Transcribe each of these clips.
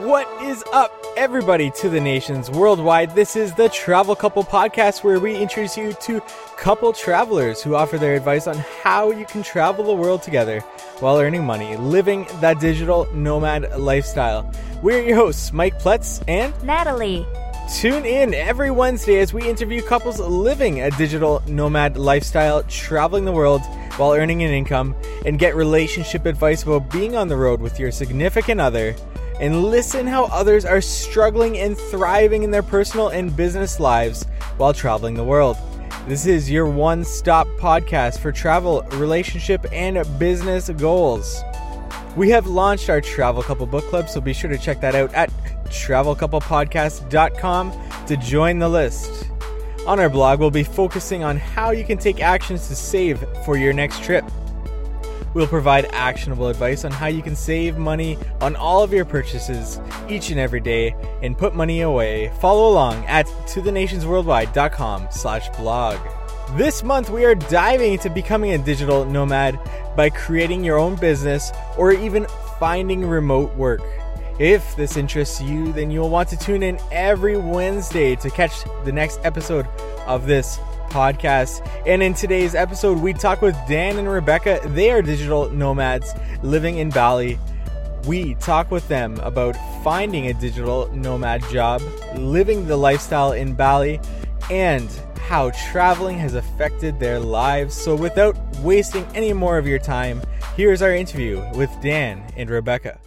What is up, everybody, to the nations worldwide? This is the Travel Couple Podcast, where we introduce you to couple travelers who offer their advice on how you can travel the world together while earning money, living that digital nomad lifestyle. We're your hosts, Mike Pletz and Natalie. Tune in every Wednesday as we interview couples living a digital nomad lifestyle, traveling the world while earning an income, and get relationship advice about being on the road with your significant other and listen how others are struggling and thriving in their personal and business lives while traveling the world. This is your one stop podcast for travel, relationship, and business goals. We have launched our Travel Couple Book Club, so be sure to check that out at travelcouplepodcast.com to join the list. On our blog, we'll be focusing on how you can take actions to save for your next trip. We'll provide actionable advice on how you can save money on all of your purchases each and every day and put money away. Follow along at tothenationsworldwide.com slash blog. This month we are diving into becoming a digital nomad by creating your own business or even finding remote work. If this interests you, then you'll want to tune in every Wednesday to catch the next episode of this podcast. And in today's episode, we talk with Dan and Rebecca. They are digital nomads living in Bali. We talk with them about finding a digital nomad job, living the lifestyle in Bali, and how traveling has affected their lives. So, without wasting any more of your time, here's our interview with Dan and Rebecca.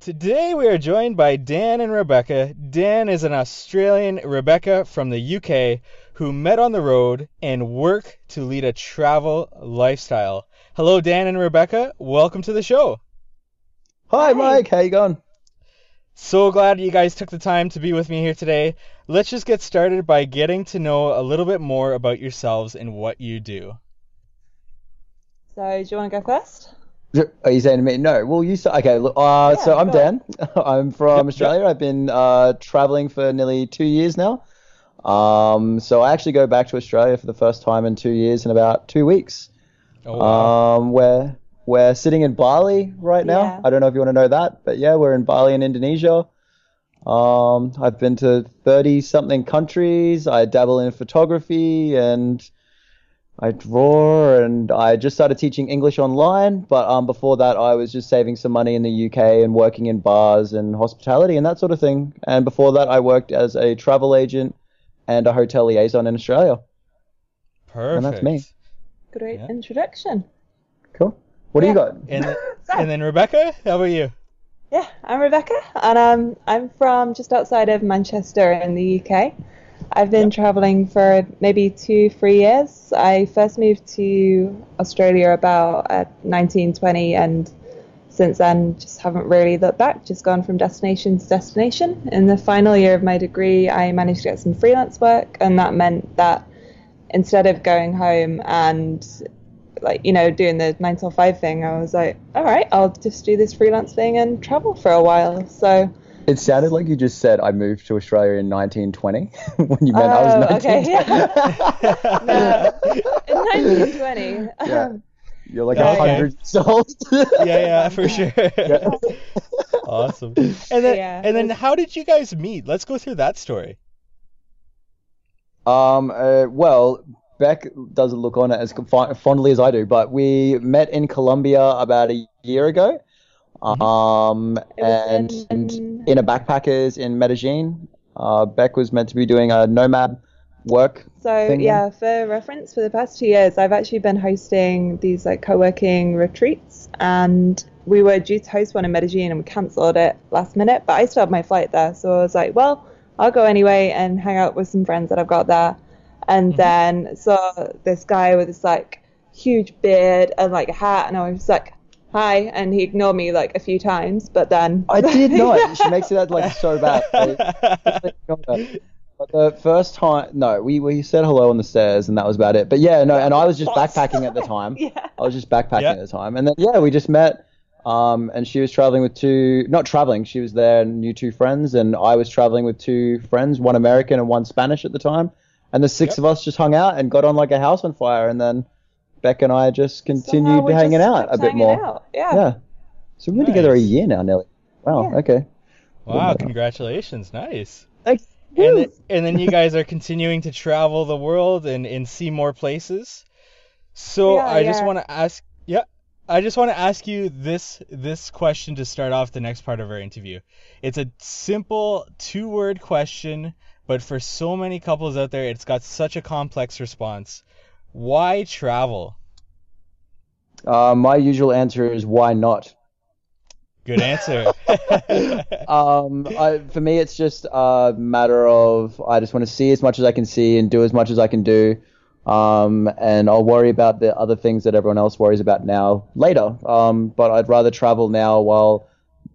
Today we are joined by Dan and Rebecca. Dan is an Australian, Rebecca from the UK, who met on the road and work to lead a travel lifestyle. Hello, Dan and Rebecca. Welcome to the show. Hi, Mike. How you going? So glad you guys took the time to be with me here today. Let's just get started by getting to know a little bit more about yourselves and what you do. So, do you want to go first? Are you saying to me? No. Well, you say, okay. Look, uh, Yeah, so I'm Dan. I'm from Australia. I've been uh, traveling for nearly two years now. Um, so I actually go back to Australia for the first time in two years in about two weeks. Oh, wow. Um, we're we're sitting in Bali right now. Yeah. I don't know if you want to know that, but yeah, we're in Bali in Indonesia. Um, I've been to thirty something countries. I dabble in photography and I draw, and I just started teaching English online. But um, before that, I was just saving some money in the UK and working in bars and hospitality and that sort of thing. And before that, I worked as a travel agent and a hotel liaison in Australia. Perfect. and that's me. Great Yeah. introduction. Cool. What do you got? And, th- and then Rebecca, how about you? Yeah, I'm Rebecca, and um, I'm from just outside of Manchester in the UK. I've been traveling for maybe two, three years. I first moved to Australia about uh, 1920, and since then just haven't really looked back. Just gone from destination to destination. In the final year of my degree, I managed to get some freelance work, and that meant that instead of going home and like you know doing the nine till five thing i was like all right i'll just do this freelance thing and travel for a while so It sounded like you just said I moved to Australia in 1920 when you meant I Oh, was okay, 1920. in 1920 Yeah. um, You're like a Okay. hundred years old. yeah, yeah, for sure. awesome. And then, Yeah, and then, how did you guys meet? Let's go through that story. Um, uh, well, Beck doesn't look on it as fondly as I do, but we met in Colombia about a year ago. Um, It was and in- in a backpackers in Medellin. Uh, Beck was meant to be doing a nomad work. so yeah for reference for the past two years i've actually been hosting these like co-working retreats and we were due to host one in medellin and we cancelled it last minute but i still had my flight there so i was like well i'll go anyway and hang out with some friends that i've got there and mm-hmm. then saw this guy with this like huge beard and like a hat and i was like hi and he ignored me like a few times but then I did not. She makes it out like so bad. But the first time, no, we, we said hello on the stairs and that was about it. But yeah, no, and I was just backpacking at the time. yeah I was just backpacking Yeah. at the time, and then yeah, we just met. Um, and she was traveling with two, not traveling, she was there and knew two friends, and I was traveling with two friends, one American and one Spanish at the time. And the six Yep. of us just hung out and got on like a house on fire, and then Beck and I just continued we hanging just out a bit hanging more. out. Yeah. Yeah. So we've been together a year now, Nelly. Wow. Yeah. Okay. Wow, congratulations. Nice. Thanks. And Woo! then, and then you guys are continuing to travel the world and, and see more places. So Yeah, I just want to ask, yeah, I just want to ask you this this question to start off the next part of our interview. It's a simple two-word question, but for so many couples out there, it's got such a complex response. Why travel? Uh, my usual answer is why not? Good answer. um, I, for me, it's just a matter of I just want to see as much as I can see and do as much as I can do. Um, and I'll worry about the other things that everyone else worries about now later. Um, but I'd rather travel now while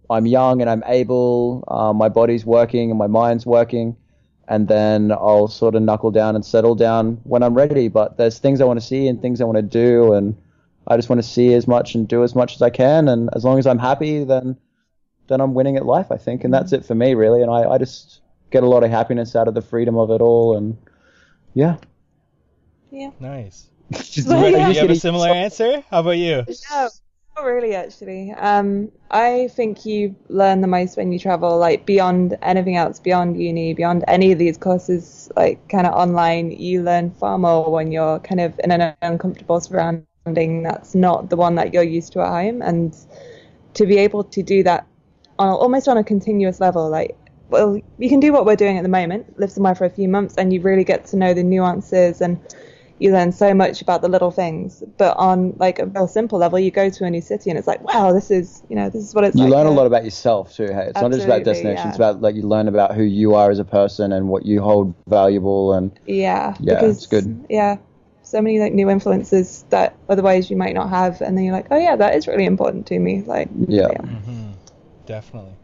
I'm young and I'm able, uh, my body's working and my mind's working, and then I'll sort of knuckle down and settle down when I'm ready. But there's things I want to see and things I want to do, and I just want to see as much and do as much as I can. And as long as I'm happy, then then I'm winning at life, I think. And that's it for me, really. And I, I just get a lot of happiness out of the freedom of it all. And yeah. Yeah. nice. Just- Well, Do yeah. you have a similar answer? How about you? No, not really, actually. Um, I think you learn the most when you travel, like beyond anything else, beyond uni, beyond any of these courses, like kind of online. You learn far more when you're kind of in an uncomfortable surrounding that's not the one that you're used to at home, and to be able to do that on almost on a continuous level, like. Well, you can do what we're doing at the moment, live somewhere for a few months, and you really get to know the nuances and you learn so much about the little things. But on like a real simple level, you go to a new city and it's like, wow, this is you know this is what it's like. you like. learn a lot about yourself too. Hey, it's not just about Absolutely, destination. It's about like you learn about who you are as a person and what you hold valuable. And Yeah, Yeah, because, it's good. Yeah, so many like new influences that otherwise you might not have, and then you're like, oh yeah, that is really important to me. Like, yeah, hmm Definitely.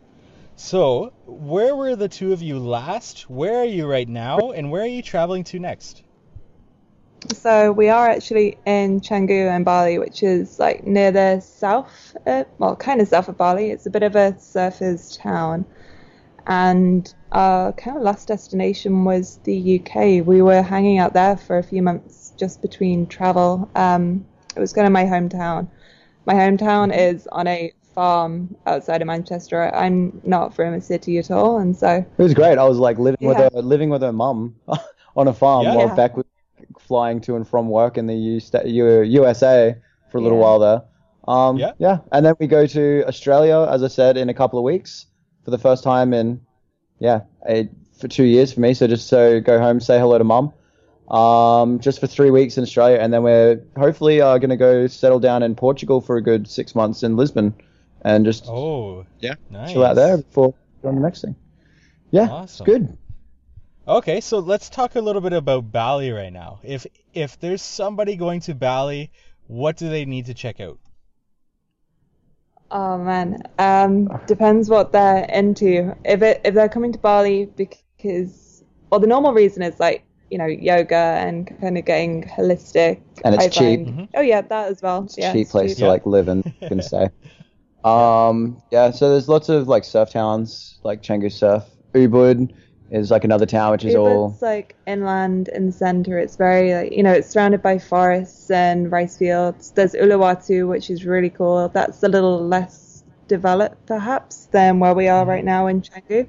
So, where were the two of you last? Where are you right now? And where are you traveling to next? So we are actually in Canggu in Bali, which is like near the south, uh, well, kind of south of Bali. It's a bit of a surfers town, and our kind of last destination was the UK. We were hanging out there for a few months just between travel. Um, it was kind of my hometown. My hometown is on a farm outside of Manchester. I'm not from a city at all, and so it was great. I was like living Yeah. with her, living with her mum on a farm Yeah. while Yeah. Beck was flying to and from work in the U- sta- USA for a little Yeah. while there. Um, Yeah. yeah, and then we go to Australia, as I said, in a couple of weeks for the first time in yeah, a, for two years for me. So just so go home, say hello to mum. Um, just for three weeks in Australia, and then we're hopefully uh, going to go settle down in Portugal for a good six months in Lisbon, and just Oh, Yeah. nice. chill out there before on the next thing. Yeah, Awesome. it's good. Okay, so let's talk a little bit about Bali right now. If if there's somebody going to Bali, what do they need to check out? Oh man, um, depends what they're into. If it if they're coming to Bali because, well, the normal reason is like you know yoga and kind of getting holistic. And it's I cheap. find- Oh yeah, that as well. It's yeah, cheap it's place cheap. to like live and can stay. Um, yeah, so there's lots of like surf towns, like Canggu Surf. Ubud is like another town which is all Ubud's like inland in the center. It's very like you know it's surrounded by forests and rice fields. There's Uluwatu, which is really cool. That's a little less developed perhaps than where we are right now in Canggu.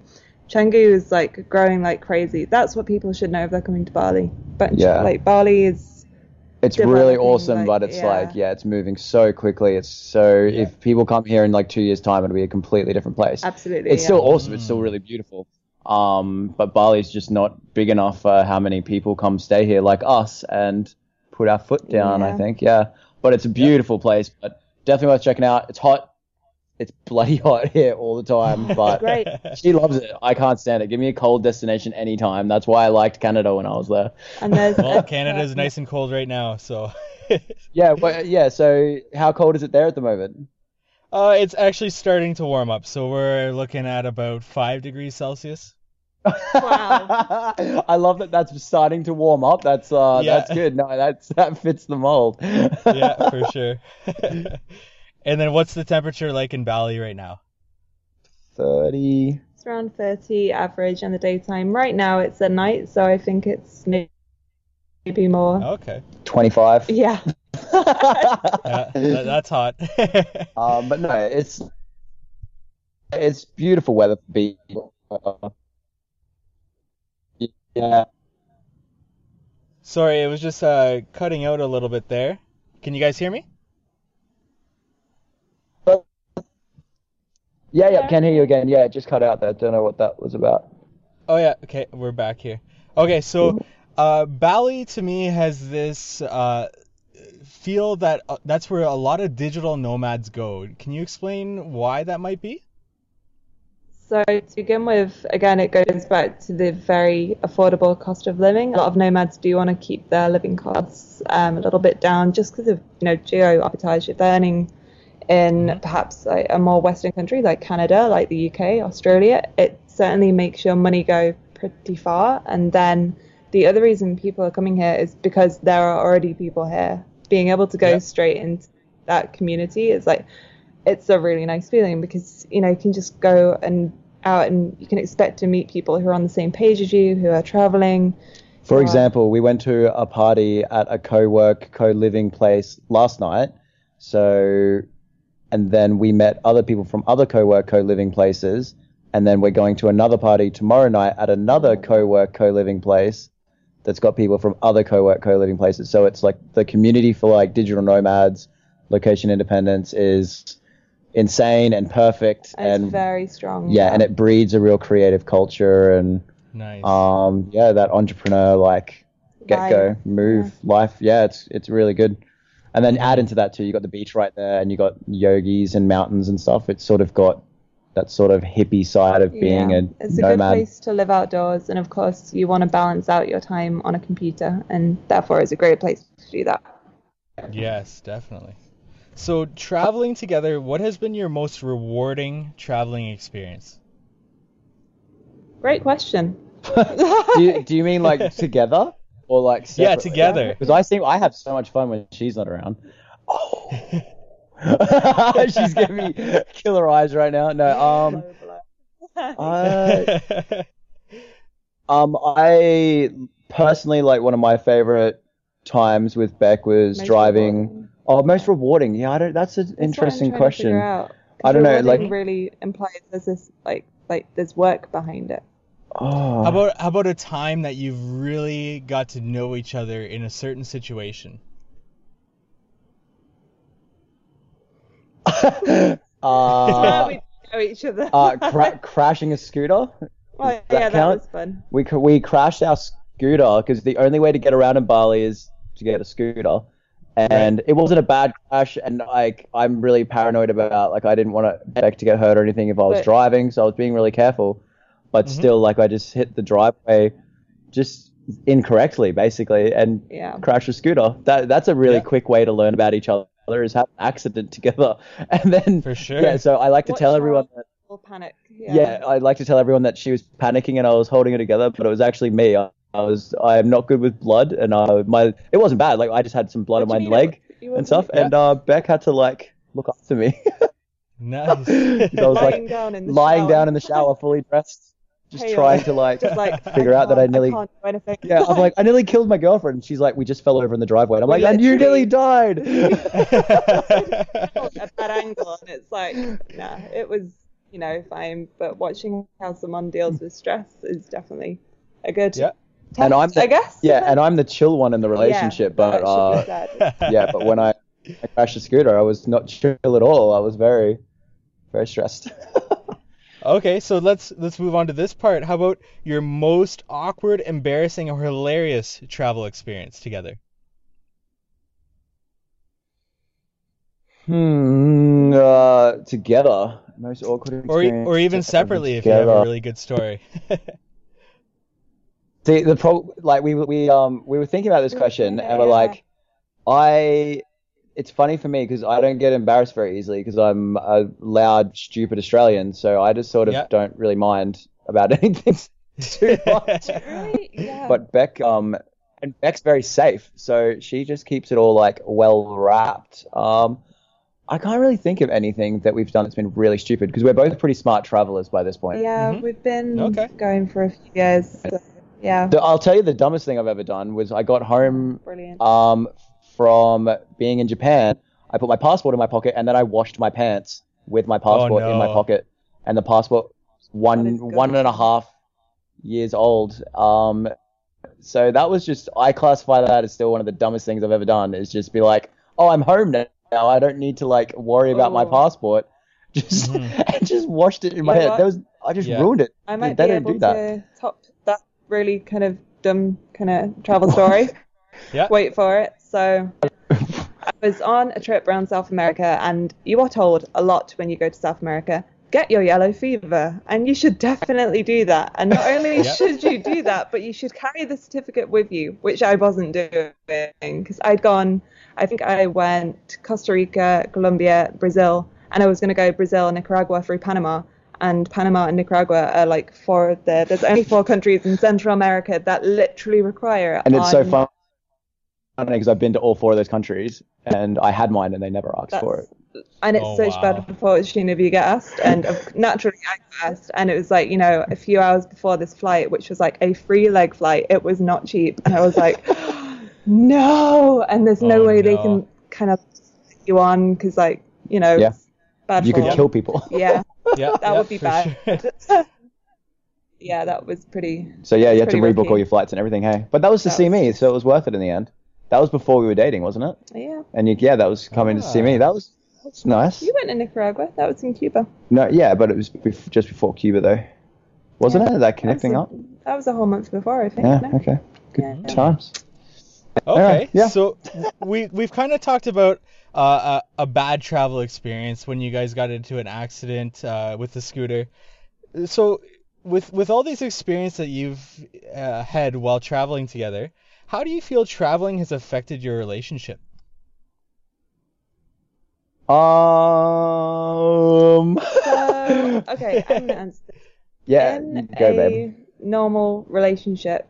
Canggu is like growing like crazy. That's what people should know if they're coming to Bali. But Yeah. like Bali is it's really awesome, like, but it's yeah. like yeah, it's moving so quickly. It's so Yeah. if people come here in like two years' time, it'll be a completely different place. absolutely. It's yeah. still awesome. It's still Mm. really beautiful. Um, but Bali's just not big enough for how many people come stay here like us and put our foot down. I think, yeah. But it's a beautiful place. But definitely worth checking out. It's hot. It's bloody hot here all the time. But Great. she loves it. I can't stand it. Give me a cold destination anytime. That's why I liked Canada when I was there. And there's Well, Canada's nice and cold right now, so Yeah, but yeah. So how cold is it there at the moment? uh, it's actually starting to warm up. So we're looking at about five degrees Celsius. Wow. I love that. That's starting to warm up. That's uh, Yeah. that's good. No, that's that fits the mold. Yeah, for sure. And then what's the temperature like in Bali right now? Thirty. It's around 30 average in the daytime. Right now it's at night, so I think it's maybe more. Okay. 25. Yeah. Yeah, that, that's hot. um, but no, it's it's beautiful weather for people. Yeah. Sorry, it was just uh, cutting out a little bit there. Can you guys hear me? Yeah, yeah, can hear you again. Yeah, just cut out there. Don't know what that was about. Oh yeah, okay, we're back here. Okay, so uh, Bali to me has this uh, feel that uh, that's where a lot of digital nomads go. Can you explain why that might be? So to begin with, again, it goes back to the very affordable cost of living. A lot of nomads do want to keep their living costs um, a little bit down, just because of you know geo arbitrage. If they're earning in mm-hmm. perhaps like a more Western country like Canada, like the UK, Australia, it certainly makes your money go pretty far. And then the other reason people are coming here is because there are already people here. Being able to go Yeah. straight into that community is like it's a really nice feeling because you know you can just go and out and you can expect to meet people who are on the same page as you, who are traveling. For example, we went to a party at a co-work, co-living place last night. So, and then we met other people from other co-work, co-living places. And then we're going to another party tomorrow night at another co-work, co-living place that's got people from other co-work, co-living places. So it's like the community for like digital nomads, location independence is insane and perfect. And, And very strong. yeah, and it breeds a real creative culture and Nice. um yeah that entrepreneur like get go Life, move life yeah it's it's really good and then add into that too you got the beach right there and you got yogis and mountains and stuff it's sort of got that sort of hippie side of being yeah. a it's a good nomad place to live outdoors, and of course you want to balance out your time on a computer, and therefore it's a great place to do that. Yes, definitely. So traveling together, what has been your most rewarding traveling experience? Great question. do, you, do you mean like together or like Yeah, together. because i seem i have so much fun when she's not around oh she's giving me killer eyes right now no um uh, Um, I personally like one of my favorite times with Beck was Most driving. rewarding. Oh, most rewarding. Yeah, I don't. That's an That's interesting question. figure out, 'cause I don't know, rewarding like- really implies there's this like like there's work behind it. Oh, How about how about a time that you've really got to know each other in a certain situation? Where uh, we know each other. uh, cra- crashing a scooter. well, that yeah, that count? was fun. We we crashed our scooter because the only way to get around in Bali is to get a scooter, and it wasn't a bad crash. And like I'm really paranoid about like I didn't want to Beck to get hurt or anything if I was But- driving, so I was being really careful. But Mhm. still, like I just hit the driveway just incorrectly, basically, and Yeah. crashed a scooter. That that's a really Yeah. quick way to learn about each other is have an accident together, and then For sure. yeah. So I like to Watch tell everyone that panic. Yeah. yeah. I'd like to tell everyone that she was panicking and I was holding her together, but it was actually me. I, I was I am not good with blood, and uh, my it wasn't bad. Like I just had some blood What on my leg and stuff, Yeah. and uh, Beck had to like look after me. Nice. I was like lying down lying shower. down in the shower, fully dressed, just trying to like, Just like figure out that I nearly. can't do anything. yeah, I'm like, I nearly killed my girlfriend. And she's like, we just fell over in the driveway. And I'm like, and you nearly died. at that angle, and it's like, nah, it was, you know, fine. But watching how someone deals with stress is definitely a good Yeah. test, And I'm the- I guess. yeah, and I'm the chill one in the Yeah, relationship, but that uh, should be said. yeah, but when I, I crashed the scooter, I was not chill at all. I was very, very stressed. Okay, so let's let's move on to this part. How about your most awkward, embarrassing, or hilarious travel experience together? Hmm. Uh, together, most awkward Or e- experience. or even together. separately if you have a really good story. See, the pro like we we um we were thinking about this question and we're like, I. It's funny for me because I don't get embarrassed very easily because I'm a loud, stupid Australian, so I just sort of Yeah. don't really mind about anything too much. Really? Yeah. But Beck, um, and Beck's very safe, so she just keeps it all like well wrapped. Um, I can't really think of anything that we've done that's been really stupid because we're both pretty smart travelers by this point. yeah, Mhm. we've been Okay. going for a few years. So, yeah. The- I'll tell you the dumbest thing I've ever done was I got home Brilliant. um, from being in Japan. I put my passport in my pocket and then I washed my pants with my passport in my pocket. and the passport one one and a half years old. Um, so that was just I classify that as still one of the dumbest things I've ever done. Is just be like, oh, I'm home now. I don't need to like worry about my Oh. passport. Just Mhm. and just washed it in my You head. That was I just Yeah. ruined it. I might they be don't able do that. to top that really kind of dumb kind of travel story. Yeah. Wait for it. So I was on a trip around South America, and you are told a lot when you go to South America. Get your yellow fever, and you should definitely do that. And not only Yeah. should you do that, but you should carry the certificate with you, which I wasn't doing because I'd gone. I think I went Costa Rica, Colombia, Brazil, and I was going to go Brazil, Nicaragua through Panama. And Panama and Nicaragua are like four of the. There's only four countries in Central America that literally require it. And it's so on- fun because I've been to all four of those countries and I had mine and they never asked for it. And it's Oh, such wow. bad fortune if you get asked. And naturally, I got asked. And it was like, you know, a few hours before this flight, which was like a free leg flight, it was not cheap. And I was like, no. And there's no Oh, way they can kind of put you on because, like, you know, Yeah. bad You could kill people. Yeah, Yeah, that yeah, would be bad. sure. yeah, that was pretty. So yeah, you had to rebook risky. all your flights and everything. Hey, but that was to That see was- me, so it was worth it in the end. That was before we were dating, wasn't it? Yeah. And you, yeah, that was coming to see me. Ah. That was that's nice. You went to Nicaragua. That was in Cuba. No, yeah, but it was bef- just before Cuba though, wasn't Yeah. it? That connecting that up. That was a whole month before, I think. Yeah. no? Okay. Good Yeah. times. Okay, yeah. so we we've kind of talked about uh, a, a bad travel experience when you guys got into an accident uh, with the scooter. So with with all these experiences that you've uh, had while traveling together, how do you feel traveling has affected your relationship? Um. So, okay, I'm gonna answer this. Yeah. in Go, a babe. normal relationship,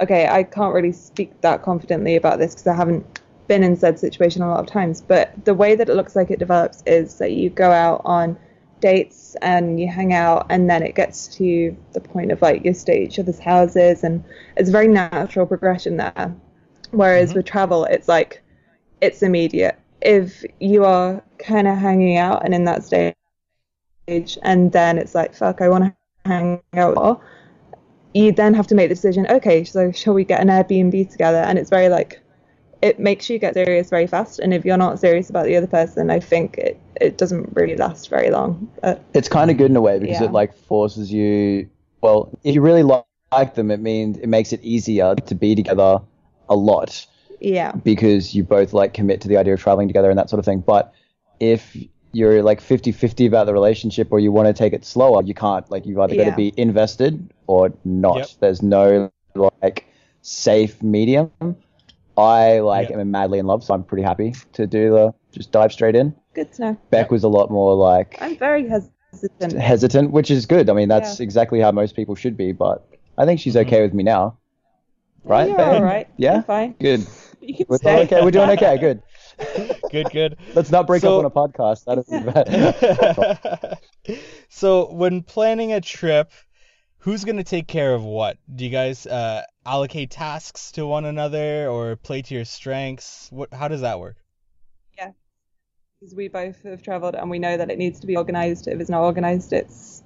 okay, I can't really speak that confidently about this because I haven't been in said situation a lot of times. But the way that it looks like it develops is that you go out on dates and you hang out, and then it gets to the point of like you stay at each other's houses, and it's a very natural progression there. Whereas Mhm. with travel, it's like it's immediate. If you are kind of hanging out and in that stage, and then it's like, fuck, I want to hang out more, you then have to make the decision, okay, so shall we get an Airbnb together? And it's very like, it makes you get serious very fast. And if you're not serious about the other person, I think it, it doesn't really last very long. But It's kind of good in a way because Yeah. it like forces you. Well, if you really like them, it means it makes it easier to be together a lot yeah, because you both like commit to the idea of traveling together and that sort of thing. But if you're like 50-50 about the relationship or you want to take it slower, you can't. Like you've either got to be invested or not. Yep. There's no like safe medium. I like Yep. am madly in love, so I'm pretty happy to do the just dive straight in. good to know. Beck was a lot more like I'm very hesitant. hesitant, which is good. I mean, that's Yeah. exactly how most people should be. But I think she's Mhm. okay with me now. Right, You're all right. Yeah? You're fine. Good. You can We're stay. doing okay. We're doing okay. Good. Good, good. Let's not break So- up on a podcast. That'd be bad. so when planning a trip, who's gonna take care of what? Do you guys uh, allocate tasks to one another or play to your strengths? What? How does that work? Yeah, because we both have travelled and we know that it needs to be organised. If it's not organised, it's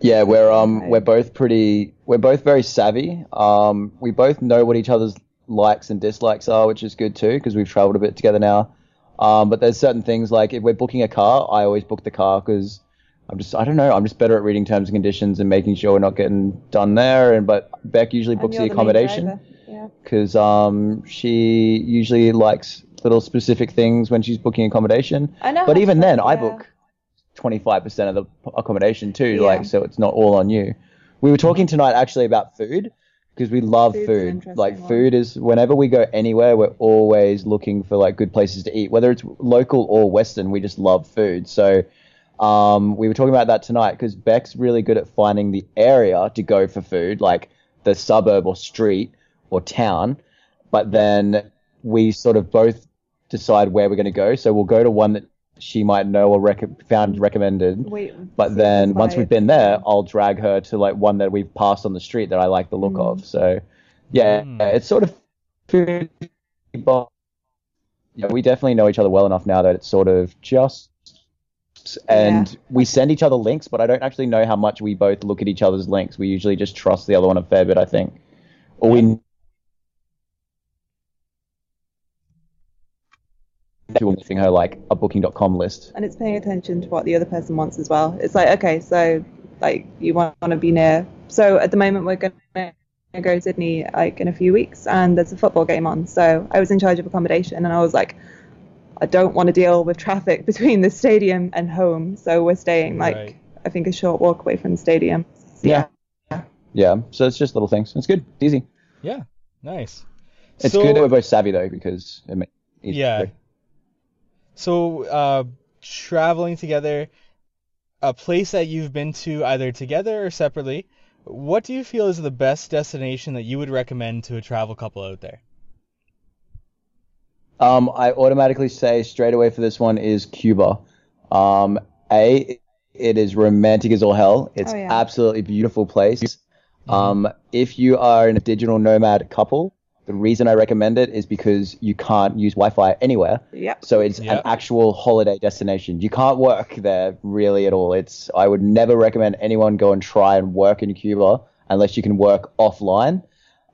Yeah, we're um we're both pretty we're both very savvy. Um, we both know what each other's likes and dislikes are, which is good too because we've traveled a bit together now. Um, but there's certain things like if we're booking a car, I always book the car because I'm just I don't know I'm just better at reading terms and conditions and making sure we're not getting done there. And but Beck usually books the accommodation driver. Yeah. because um she usually likes little specific things when she's booking accommodation. I know. But even then, I book 25% of the accommodation too, Yeah. like so it's not all on you. We were talking tonight actually about food because we love Food's food. Like one. food is whenever we go anywhere, we're always looking for like good places to eat, whether it's local or western. We just love food. So um, we were talking about that tonight because Beck's really good at finding the area to go for food, like the suburb or street or town. But then we sort of both decide where we're going to go. So we'll go to one that she might know or rec- found recommended. Wait, But see then if once we've been there, I'll drag her to like one that we've passed on the street that I like the look Mm. of. So yeah, Mm. it's sort of food, but yeah, we definitely know each other well enough now that it's sort of just and Yeah. we send each other links, but I don't actually know how much we both look at each other's links. We usually just trust the other one a fair bit, I think. Or we We're giving her like a booking.com list. and it's paying attention to what the other person wants as well. It's like, okay, so like you want to be near. So at the moment we're going to go to Sydney like in a few weeks, and there's a football game on. So I was in charge of accommodation, and I was like, I don't want to deal with traffic between the stadium and home, so we're staying like Right. I think a short walk away from the stadium. So, Yeah. Yeah, so it's just little things. It's good, it's easy. Yeah, nice. It's So- good that we're both savvy though because it makes it easy. Yeah. So, uh, traveling together, a place that you've been to either together or separately, what do you feel is the best destination that you would recommend to a travel couple out there? Um, I automatically say straight away for this one is Cuba. Um, a, it is romantic as all hell. It's Oh, yeah. absolutely beautiful place. Um, if you are in a digital nomad couple, the reason I recommend it is because you can't use Wi-Fi anywhere. Yep. So it's Yeah. an actual holiday destination. You can't work there really at all. It's I would never recommend anyone go and try and work in Cuba unless you can work offline.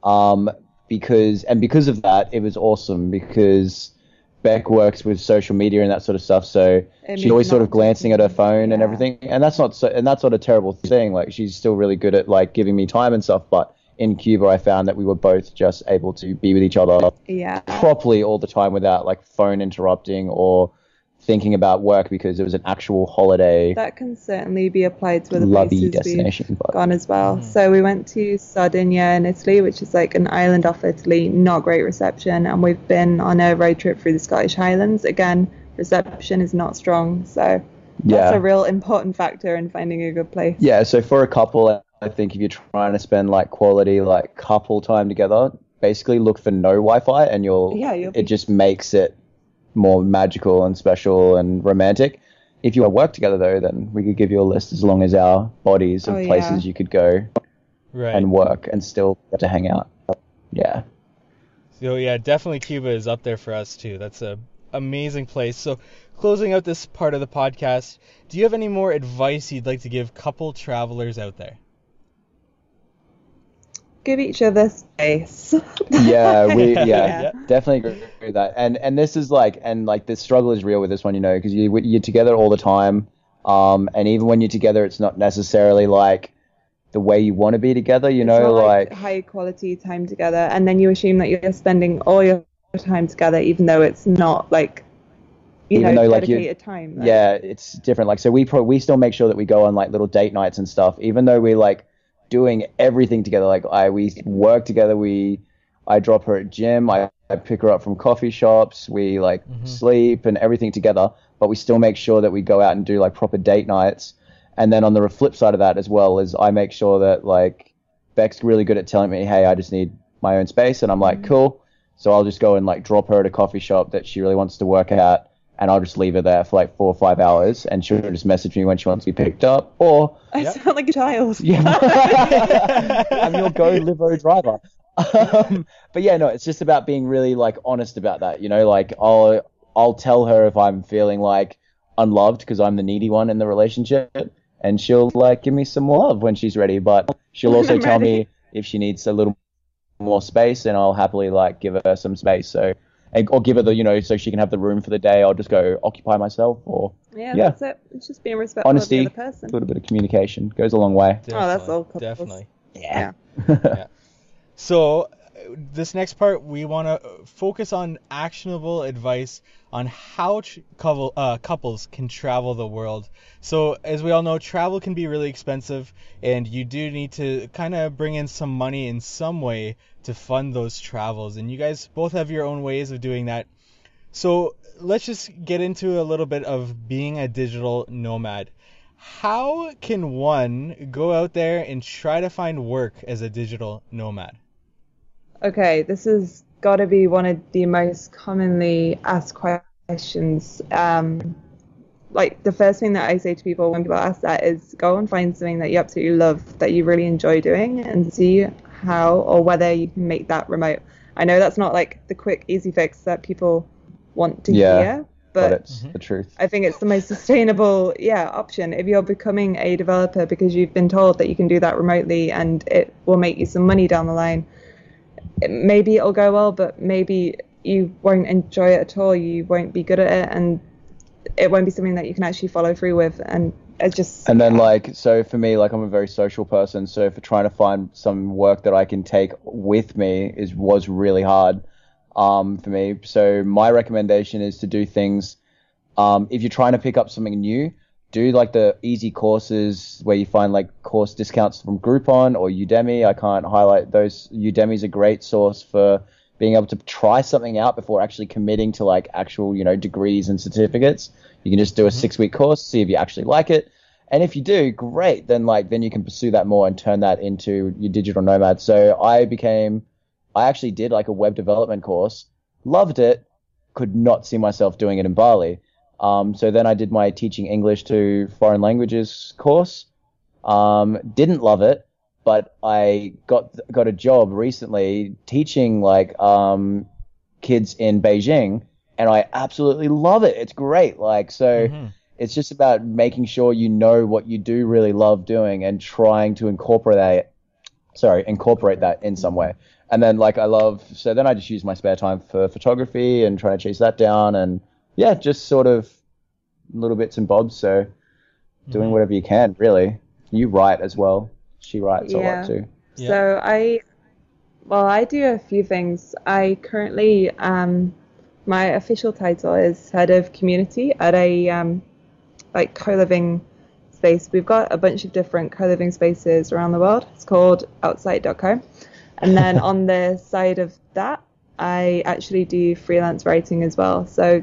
Um, because and because of that, it was awesome because Beck works with social media and that sort of stuff. So It she's always sort of glancing at her phone and everything. And that's not so and that's not a terrible thing. Like she's still really good at like giving me time and stuff. But in Cuba, I found that we were both just able to be with each other Yeah. properly all the time without like phone interrupting or thinking about work because it was an actual holiday That can certainly be applied to other lovey places we've. But gone as well. Mhm. So we went to Sardinia in Italy, which is like an island off Italy, not great reception, and we've been on a road trip through the Scottish Highlands. Again, reception is not strong, so that's yeah, a real important factor in finding a good place. yeah. So for a couple, I think if you're trying to spend like quality like couple time together, basically look for no Wi-Fi, and you'll Yeah, you'll be it just makes it more magical and special and romantic. If you want to work together though, then we could give you a list as long as our bodies of Oh, yeah. places you could go Right. and work and still get to hang out. Yeah. So yeah, definitely Cuba is up there for us too. That's a amazing place. So closing out this part of the podcast, do you have any more advice you'd like to give couple travelers out there? Give each other space. yeah, we yeah, Yeah. definitely agree with that. And and this is like and like the struggle is real with this one, you know, because you you're together all the time, um, and even when you're together, it's not necessarily like the way you want to be together, you It's know, not like, high quality time together, and then you assume that you're spending all your time together, even though it's not like you Even know though, like, you- dedicated time. Like, yeah, it's different. Like so, we pro- we still make sure that we go on like little date nights and stuff, even though we're like doing everything together. Like I we work together. We I drop her at gym. I, I pick her up from coffee shops. We like Mhm. sleep and everything together. But we still make sure that we go out and do like proper date nights. And then on the flip side of that as well is I make sure that like Beck's really good at telling me, hey, I just need my own space, and I'm like, cool. So I'll just go and like drop her at a coffee shop that she really wants to work at, and I'll just leave her there for like four or five hours, and she'll just message me when she wants to be picked up, or I Yeah. sound like a child. yeah, I'm your go livo driver. Um, but yeah, no, it's just about being really like honest about that. You know, like I'll I'll tell her if I'm feeling like unloved because I'm the needy one in the relationship, and she'll like give me some love when she's ready. But she'll also tell me if she needs a little more space, and I'll happily like give her some space. So. And, or give her the, you know, so she can have the room for the day. I'll just go occupy myself, or Yeah, Yeah. that's it. It's just being respectful Honesty. of the other person. a little bit of communication goes a long way. Oh, that's all couples. Definitely. Yeah. Yeah. So, uh, this next part, we want to focus on actionable advice on how tr- couple, uh, couples can travel the world. So, as we all know, travel can be really expensive, and you do need to kind of bring in some money in some way to fund those travels. And you guys both have your own ways of doing that. So, let's just get into a little bit of being a digital nomad. How can one go out there and try to find work as a digital nomad? Okay, this has got to be one of the most commonly asked questions. Um, like the first thing that I say to people when people ask that is go and find something that you absolutely love, that you really enjoy doing, and see how or whether you can make that remote. I know that's not like the quick, easy fix that people want to Yeah. hear, but, But it's the truth. I think it's the most sustainable, yeah, option. If you're becoming a developer because you've been told that you can do that remotely and it will make you some money down the line, it, maybe it'll go well, but maybe you won't enjoy it at all. You won't be good at it, and it won't be something that you can actually follow through with. And just And then like so for me, like I'm a very social person, so for trying to find some work that I can take with me is was really hard um, for me. So my recommendation is to do things. Um, if you're trying to pick up something new, do like the easy courses where you find like course discounts from Groupon or Udemy. I can't highlight those. Udemy's a great source for being able to try something out before actually committing to like actual, you know, degrees and certificates. You can just do a six week course, see if you actually like it. And if you do, great. Then like then you can pursue that more and turn that into your digital nomad. So I became I actually did like a web development course, loved it, could not see myself doing it in Bali. Um, so then I did my teaching English to foreign languages course. Um, didn't love it, but I got got a job recently teaching like um, kids in Beijing, and I absolutely love it. It's great. Like so, Mhm. it's just about making sure you know what you do really love doing and trying to incorporate that. Sorry, incorporate that in some way. And then like I love so then I just use my spare time for photography and trying to chase that down and yeah, just sort of little bits and bobs. So doing Mhm. whatever you can, really. You write as well. She writes a lot too. Yeah. So I, well, I do a few things. I currently, um, my official title is head of community at a um, like co-living space. We've got a bunch of different co-living spaces around the world. It's called Outsite.co, and then on the side of that, I actually do freelance writing as well. So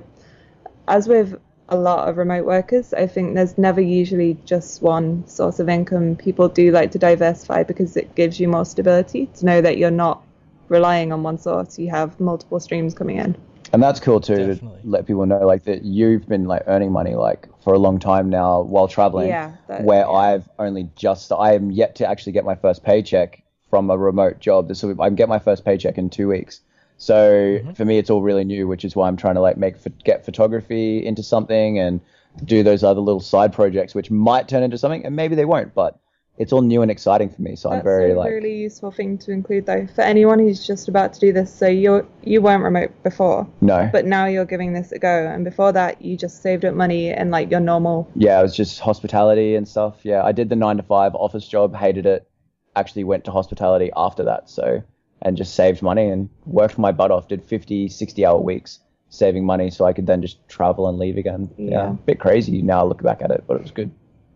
as with a lot of remote workers, I think there's never usually just one source of income. People do like to diversify because it gives you more stability to know that you're not relying on one source. You have multiple streams coming in. And that's cool too Definitely. to let people know like that you've been like earning money like for a long time now while traveling. Yeah, that- where yeah. I've only just I am yet to actually get my first paycheck from a remote job. So I can get my first paycheck in two weeks. So Mm-hmm. for me, it's all really new, which is why I'm trying to like make get photography into something and do those other little side projects, which might turn into something, and maybe they won't. But it's all new and exciting for me. So I'm That's very a like really useful thing to include though for anyone who's just about to do this. So you you weren't remote before, no. but now you're giving this a go, and before that you just saved up money and like your normal. yeah, it was just hospitality and stuff. Yeah, I did the nine to five office job, hated it. Actually went to hospitality after that. So, and just saved money and worked my butt off, did 50, 60 hour weeks saving money so I could then just travel and leave again. Yeah. Yeah. a bit crazy now I look back at it, but it was good.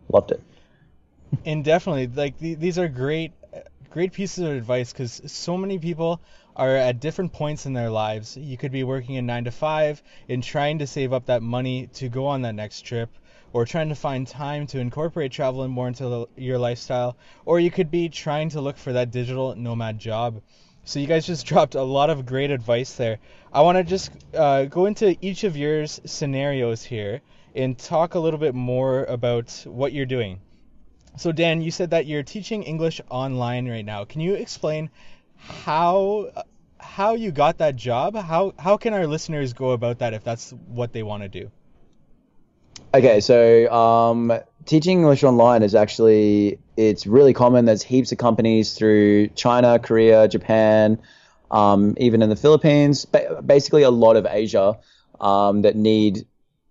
Loved it. And definitely like the, these are great great pieces of advice because so many people are at different points in their lives. You could be working in nine to five and trying to save up that money to go on that next trip or trying to find time to incorporate traveling more into the, your lifestyle. Or you could be trying to look for that digital nomad job. So you guys just dropped a lot of great advice there. I want to just uh, go into each of your scenarios here and talk a little bit more about what you're doing so Dan, you said that you're teaching English online right now. Can you explain how how you got that job? How how can our listeners go about that if that's what they want to do? Okay, so um, teaching English online is actually it's really common. There's heaps of companies through China, Korea, Japan, um, even in the Philippines. Ba- basically, a lot of Asia um, that need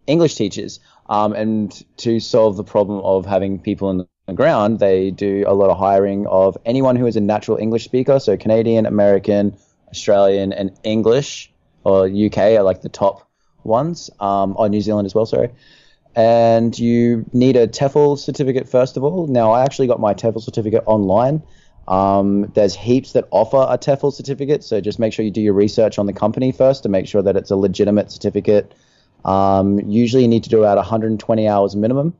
English teachers. Um, and to solve the problem of having people in the ground, they do a lot of hiring of anyone who is a natural English speaker. So Canadian, American, Australian, and English or UK are like the top ones. Um, or New Zealand as well. Sorry and you need a TEFL certificate first of all. Now, I actually got my TEFL certificate online. Um, there's heaps that offer a TEFL certificate, so just make sure you do your research on the company first to make sure that it's a legitimate certificate. Um, usually, you need to do about 120 hours minimum,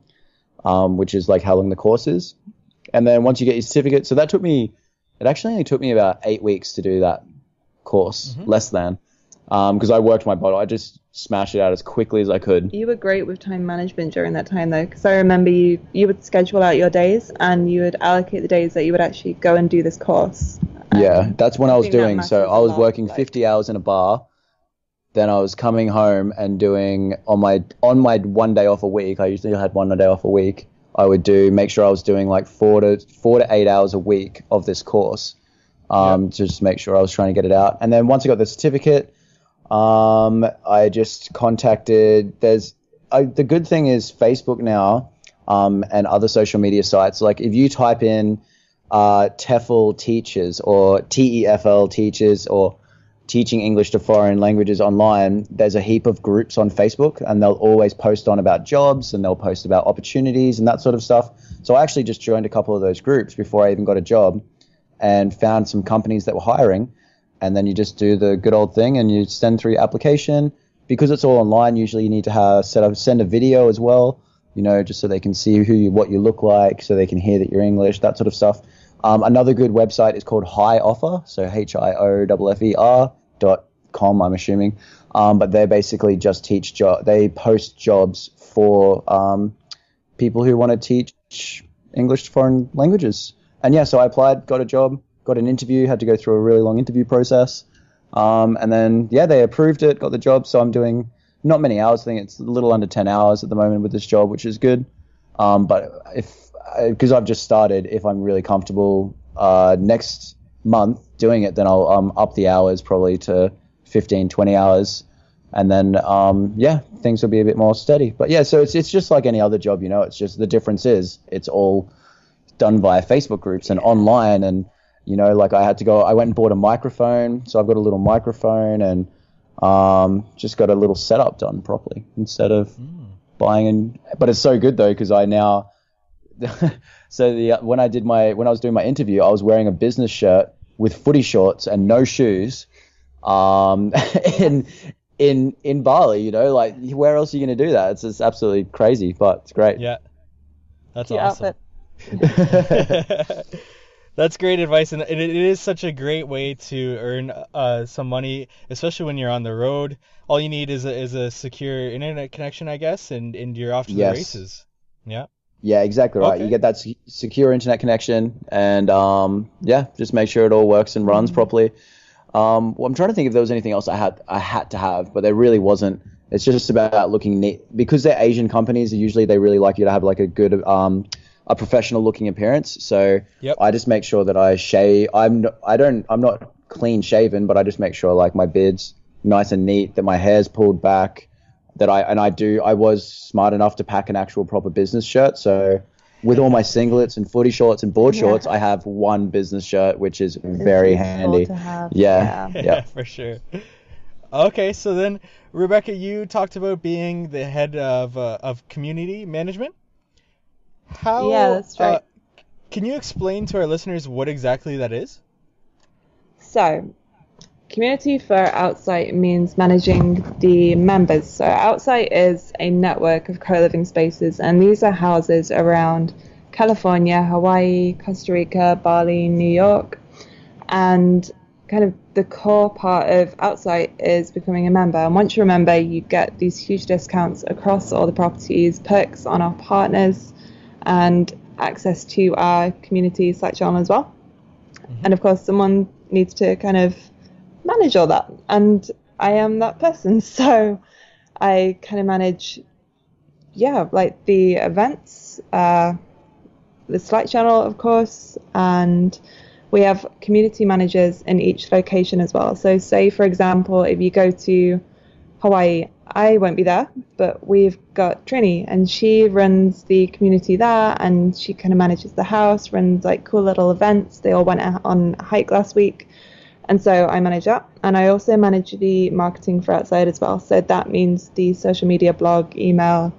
um, which is like how long the course is. And then once you get your certificate, so that took me, it actually only took me about eight weeks to do that course, less than, because I worked my butt. off. I just smashed it out as quickly as I could. You were great with time management during that time though, because I remember you you would schedule out your days and you would allocate the days that you would actually go and do this course. Yeah, that's when I was doing. So I was lot, working like- 50 hours in a bar, then I was coming home and doing on my on my one day off a week. I usually had one day off a week. I would do make sure I was doing like four to four to eight hours a week of this course, um, to just make sure I was trying to get it out. And then once I got the certificate, um, I just contacted. There's I, the good thing is Facebook now, um, and other social media sites. Like if you type in uh, TEFL teachers or TEFL teachers or teaching English to foreign languages online, there's a heap of groups on Facebook, and they'll always post on about jobs and they'll post about opportunities and that sort of stuff. So I actually just joined a couple of those groups before I even got a job, and found some companies that were hiring. And then you just do the good old thing, and you send through your application. Because it's all online, usually you need to have set up send a video as well, you know, just so they can see who you, what you look like, so they can hear that you're English, that sort of stuff. Um, another good website is called High Offer, so H I O F F E R com, I'm assuming. Um, but they basically just teach job. They post jobs for um, people who want to teach English to foreign languages. And yeah, so I applied, got a job, got an interview, had to go through a really long interview process. Um, and then yeah, they approved it, got the job. So I'm doing not many hours. I think it's a little under 10 hours at the moment with this job, which is good. Um, but if because I've just started, if I'm really comfortable uh, next month doing it, then I'll um, up the hours probably to 15, 20 hours. And then, um, yeah, things will be a bit more steady. But yeah, so it's, it's just like any other job, you know, it's just the difference is it's all done via Facebook groups and online. And, you know, like I had to go, I went and bought a microphone. So I've got a little microphone and um, just got a little setup done properly instead of mm. buying. And, but it's so good though, because I now, so the when I did my when I was doing my interview, I was wearing a business shirt with footy shorts and no shoes, um, in in in Bali. You know, like where else are you going to do that? It's just absolutely crazy, but it's great. Yeah, that's awesome. That's great advice, and it, it is such a great way to earn uh, some money, especially when you're on the road. All you need is a, is a secure internet connection, I guess, and, and you're off to yes. the races. Yeah. Yeah, exactly right. Okay. You get that secure internet connection, and um, yeah, just make sure it all works and runs mm-hmm. properly. Um, well, I'm trying to think if there was anything else I had I had to have, but there really wasn't. It's just about looking neat because they're Asian companies. Usually, they really like you to have like a good um, a professional looking appearance. So yep. I just make sure that I shave. I'm I don't I'm not clean shaven, but I just make sure like my beard's nice and neat, that my hair's pulled back, that I and I do I was smart enough to pack an actual proper business shirt. So with all my singlets and footy shorts and board yeah. shorts, I have one business shirt, which is very handy. Yeah, yeah, yeah, for sure. Okay, so then Rebecca, you talked about being the head of uh, of community management. How? Yeah, that's right. Uh, can you explain to our listeners what exactly that is? So, Community for Outsite means managing the members. So, Outsite is a network of co living spaces, and these are houses around California, Hawaii, Costa Rica, Bali, New York. And kind of the core part of Outsite is becoming a member. And once you're a member, you get these huge discounts across all the properties, perks on our partners, and access to our community Slack channel as well. Mm-hmm. And of course, someone needs to kind of manage all that. And I am that person. So I kind of manage, yeah, like the events, uh, the Slack channel, of course, and we have community managers in each location as well. So, say, for example, if you go to Hawaii, I won't be there, but we've got Trini, and she runs the community there, and she kind of manages the house, runs like cool little events. They all went on a hike last week. And so I manage that. And I also manage the marketing for Outsite as well. So that means the social media, blog, email,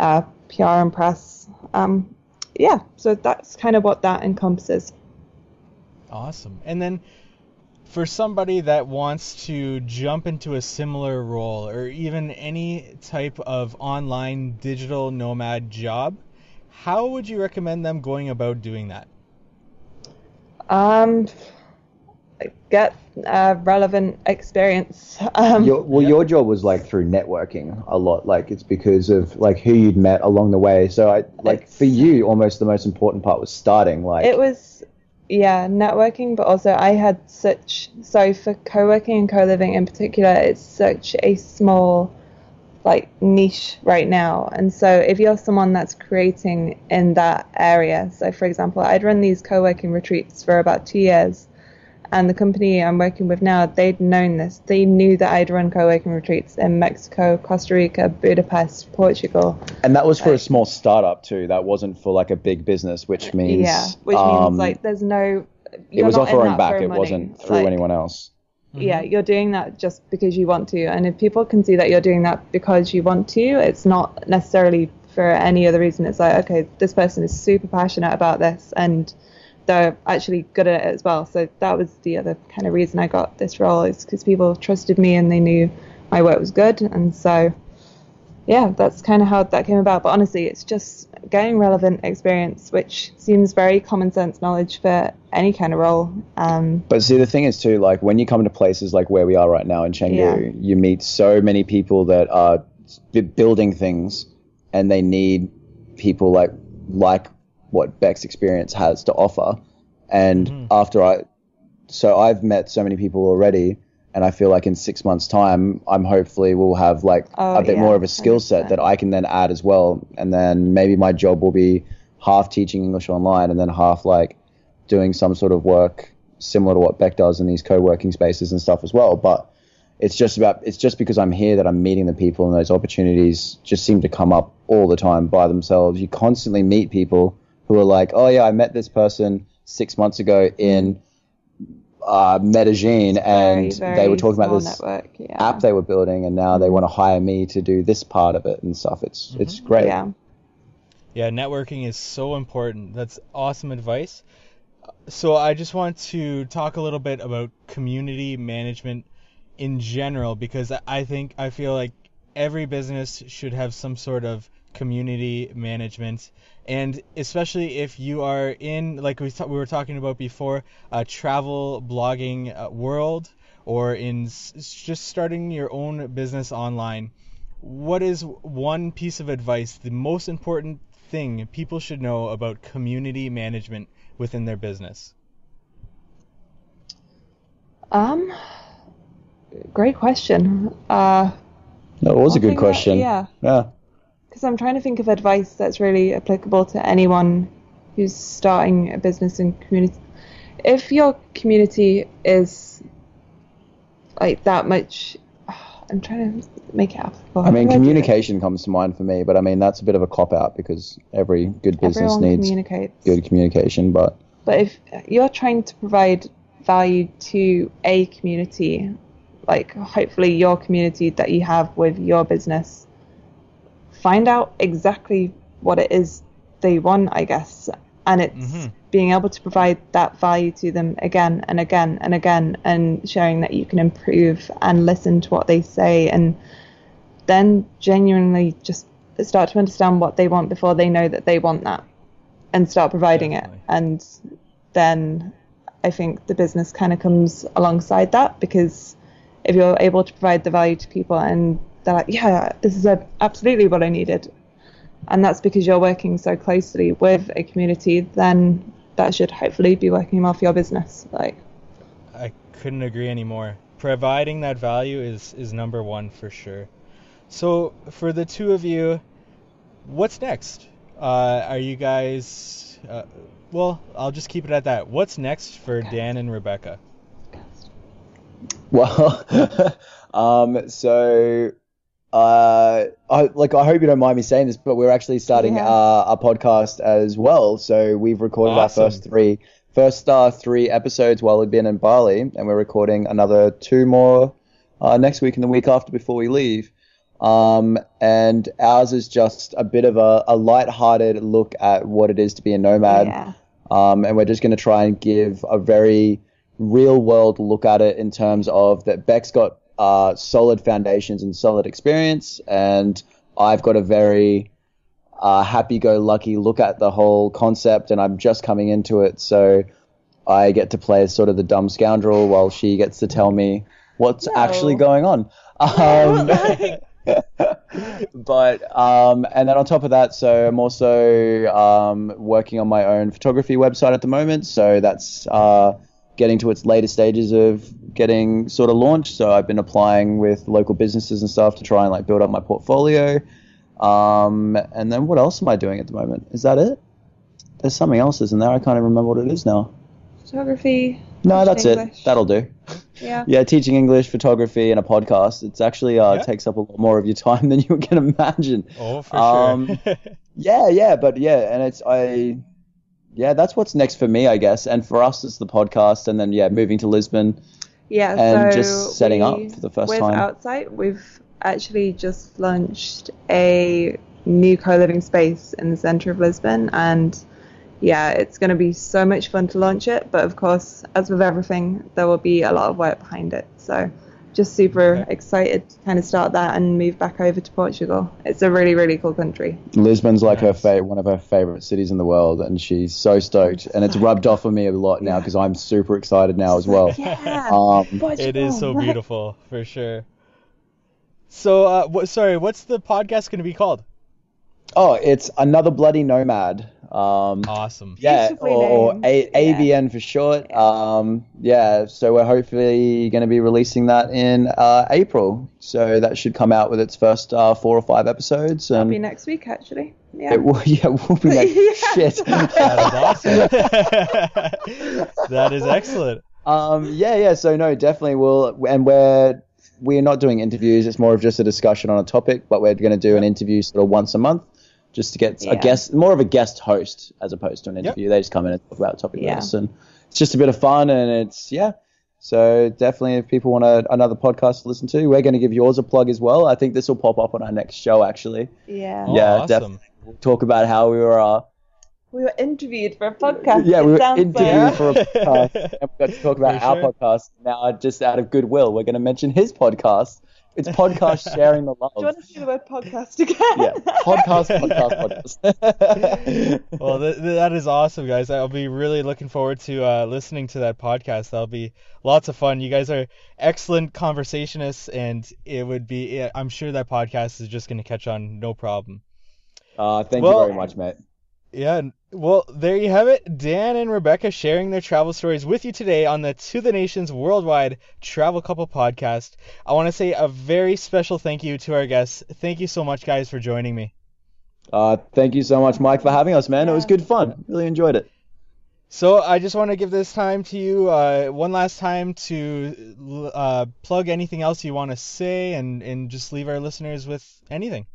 uh, PR and press. Um, yeah, so that's kind of what that encompasses. Awesome. And then for somebody that wants to jump into a similar role or even any type of online digital nomad job, how would you recommend them going about doing that? Um, get uh, relevant experience. Um, your, well, your job was like through networking a lot. Like it's because of like who you'd met along the way. So I like for you, almost the most important part was starting. Like it was yeah, networking, but also I had such so for co-working and co-living in particular, it's such a small like niche right now. And so if you're someone that's creating in that area, so for example, I'd run these co-working retreats for about 2 years and the company I'm working with now, they'd known this. They knew that I'd run co-working retreats in Mexico, Costa Rica, Budapest, Portugal. And that was for a small startup too. That wasn't for like a big business, which means yeah, which um, means like there's no. it was not off our own back. It money. wasn't through Like, anyone else. Yeah, you're doing that just because you want to, and if people can see that you're doing that because you want to, it's not necessarily for any other reason. It's like, okay, this person is super passionate about this, and they're actually good at it as well. So that was the other kind of reason I got this role is because people trusted me and they knew my work was good, and so yeah, that's kind of how that came about. But honestly, it's just getting relevant experience, which seems very common sense knowledge for any kind of role. Um, But see, the thing is too, like when you come to places like where we are right now in Canggu, Yeah. you meet so many people that are building things, and they need people like like what Beck's experience has to offer. And mm-hmm. after I, so I've met so many people already, and I feel like in six months' time, I'm hopefully will have like Oh, a bit yeah, more of a skill set that I can then add as well, and then maybe my job will be half teaching English online, and then half like doing some sort of work similar to what Beck does in these co-working spaces and stuff as well. But it's just about it's just because I'm here that I'm meeting the people and those opportunities just seem to come up all the time by themselves. You constantly meet people who are like, oh yeah, I met this person six months ago in uh, Medellin and very, they were talking about this network. Yeah. app they were building and now they want to hire me to do this part of it and stuff. It's it's great. Yeah. Yeah, networking is so important. That's awesome advice. So I just want to talk a little bit about community management in general because I- I think I feel like every business should have some sort of community management and especially if you are in like we, ta- we were talking about before a travel blogging uh, world or in s- just starting your own business online what is one piece of advice, the most important thing people should know about community management within their business? Um, great question. Uh, No, it was a good thing that- question. yeah. Yeah. Because I'm trying to think of advice that's really applicable to anyone who's starting a business in community. If your community is like that much, I'm trying to make it applicable. I mean, do do it? communication comes to mind for me, but I mean that's a bit of a cop out because every good business Everyone needs good communication. But But if you're trying to provide value to a community, like hopefully your community that you have with your business, find out exactly what it is they want, I guess. And it's Mhm. being able to provide that value to them again and again and again and showing that you can improve and listen to what they say and then genuinely just start to understand what they want before they know that they want that and start providing Definitely. it and then i think the business kind of comes alongside that because if you're able to provide the value to people and they're like yeah this is a, absolutely what i needed and that's because you're working so closely with a community then that should hopefully be working well for your business like I couldn't agree anymore. Providing that value is is number one for sure. So for the two of you, what's next? Uh, are you guys? Uh, well, I'll just keep it at that. What's next for Dan and Rebecca? well, um, so uh, I like I hope you don't mind me saying this, but we're actually starting Yeah. uh, a podcast as well. So we've recorded Awesome. our first three first uh, three episodes while we've been in Bali, and we're recording another two more uh, next week and the week after before we leave. Um, and ours is just a bit of a, a light-hearted look at what it is to be a nomad. yeah Um, and we're just going to try and give a very real world look at it in terms of that Beck's got uh, solid foundations and solid experience, and I've got a very uh, happy go lucky look at the whole concept, and I'm just coming into it. So I get to play as sort of the dumb scoundrel while she gets to tell me what's No. actually going on. Um, but um, and then on top of that, so I'm also um, working on my own photography website at the moment. So that's uh, getting to its later stages of getting sort of launched. So I've been applying with local businesses and stuff to try and like build up my portfolio. Um, and then what else am I doing at the moment? Is that it? There's something else, isn't there? I can't even remember what it is now. Photography. No, that's English. it. That'll do. Yeah. Yeah, teaching English, photography, and a podcast. It's actually uh, Yeah. takes up a lot more of your time than you can imagine. Oh, for Um, sure. Yeah, yeah, but yeah, and it's I, yeah, that's what's next for me, I guess, and for us it's the podcast, and then yeah, moving to Lisbon. Yeah, and so just setting up for the first with time. Outsite, we've actually just launched a new co-living space in the centre of Lisbon, and yeah, it's going to be so much fun to launch it. But of course, as with everything, there will be a lot of work behind it. So just super Okay. excited to kind of start that and move back over to Portugal. It's a really, really cool country. Lisbon's like her fa- one of her favorite cities in the world, and she's so stoked, and it's rubbed off on me a lot now because I'm super excited now as well. Yeah. Um, it is so Portugal. beautiful, for sure. So, uh, what? Sorry, what's the podcast going to be called? oh, it's another bloody nomad. Um, Awesome. yeah, or, or. A- Yeah. ABN for short. Um, yeah, so we're hopefully going to be releasing that in uh, April. So that should come out with its first uh, four or five episodes, That'll and be next week, actually. Yeah. it will, yeah, we'll be like Yeah. shit. That is awesome. that is excellent. Um, yeah, yeah. So no, definitely we'll, and we're we're not doing interviews. It's more of just a discussion on a topic, but we're going to do an interview sort of once a month, just to get Yeah. a guest, more of a guest host as opposed to an interview. They just come in and talk about a topic Yeah. with us, and it's just a bit of fun, and it's yeah. So definitely, if people want a, another podcast to listen to, we're going to give yours a plug as well. I think this will pop up on our next show, actually. Yeah. Oh, yeah, awesome. definitely. We'll talk about how we were. Uh, We were interviewed for a podcast. Yeah, we were sounds interviewed so- for a podcast, and we got to talk about For our sure. podcast. Now, just out of goodwill, we're going to mention his podcast. It's podcast sharing the love. Do you want to see the word podcast again? yeah, podcast, podcast, podcast. well, th- th- that is awesome, guys. I'll be really looking forward to uh, listening to that podcast. That'll be lots of fun. You guys are excellent conversationists, and it would be. I'm sure that podcast is just going to catch on, no problem. uh, thank Well- you very much, Matt. Yeah, and- well, there you have it. Dan and Rebecca sharing their travel stories with you today on the To the Nations Worldwide Travel Couple podcast. I want to say a very special thank you to our guests. Thank you so much, guys, for joining me. Uh, thank you so much, Mike, for having us, man. It was good fun. Really enjoyed it. So I just want to give this time to you uh, one last time to uh, plug anything else you want to say and, and just leave our listeners with anything.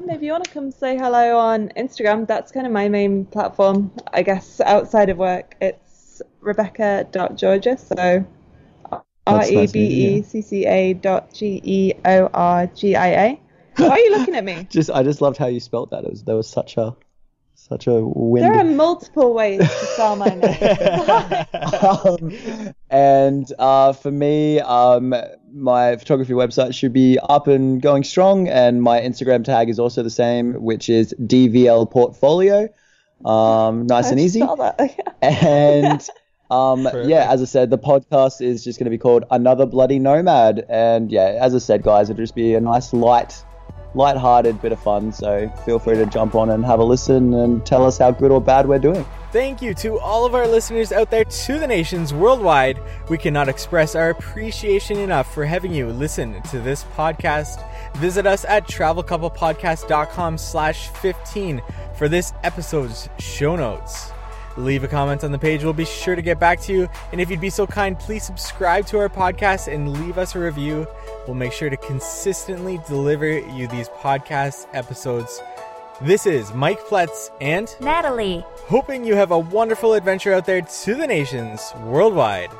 Um, if you want to come say hello on Instagram, that's kind of my main platform, I guess, outside of work. It's rebecca.georgia, so R E B E C C A dot G E O R G I A. Why are you looking at me? Just, I just loved how you spelt that. It was, there was such a, such a wind. There are multiple ways to spell my name. um, and uh, for me, um, my photography website should be up and going strong, and my Instagram tag is also the same, which is DVL Portfolio. Um, nice and easy. that? And um, yeah, as I said, the podcast is just going to be called Another Bloody Nomad. And yeah, as I said, guys, it'll just be a nice, light, light-hearted bit of fun. So feel free to jump on and have a listen and tell us how good or bad we're doing. Thank you to all of our listeners out there to the nations worldwide. We cannot express our appreciation enough for having you listen to this podcast. Visit us at travelcouplepodcast.com slash 15 for this episode's show notes. Leave a comment on the page. We'll be sure to get back to you. And if you'd be so kind, please subscribe to our podcast and leave us a review. We'll make sure to consistently deliver you these podcast episodes. This is Mike Pletz and Natalie. hoping you have a wonderful adventure out there to the nations worldwide.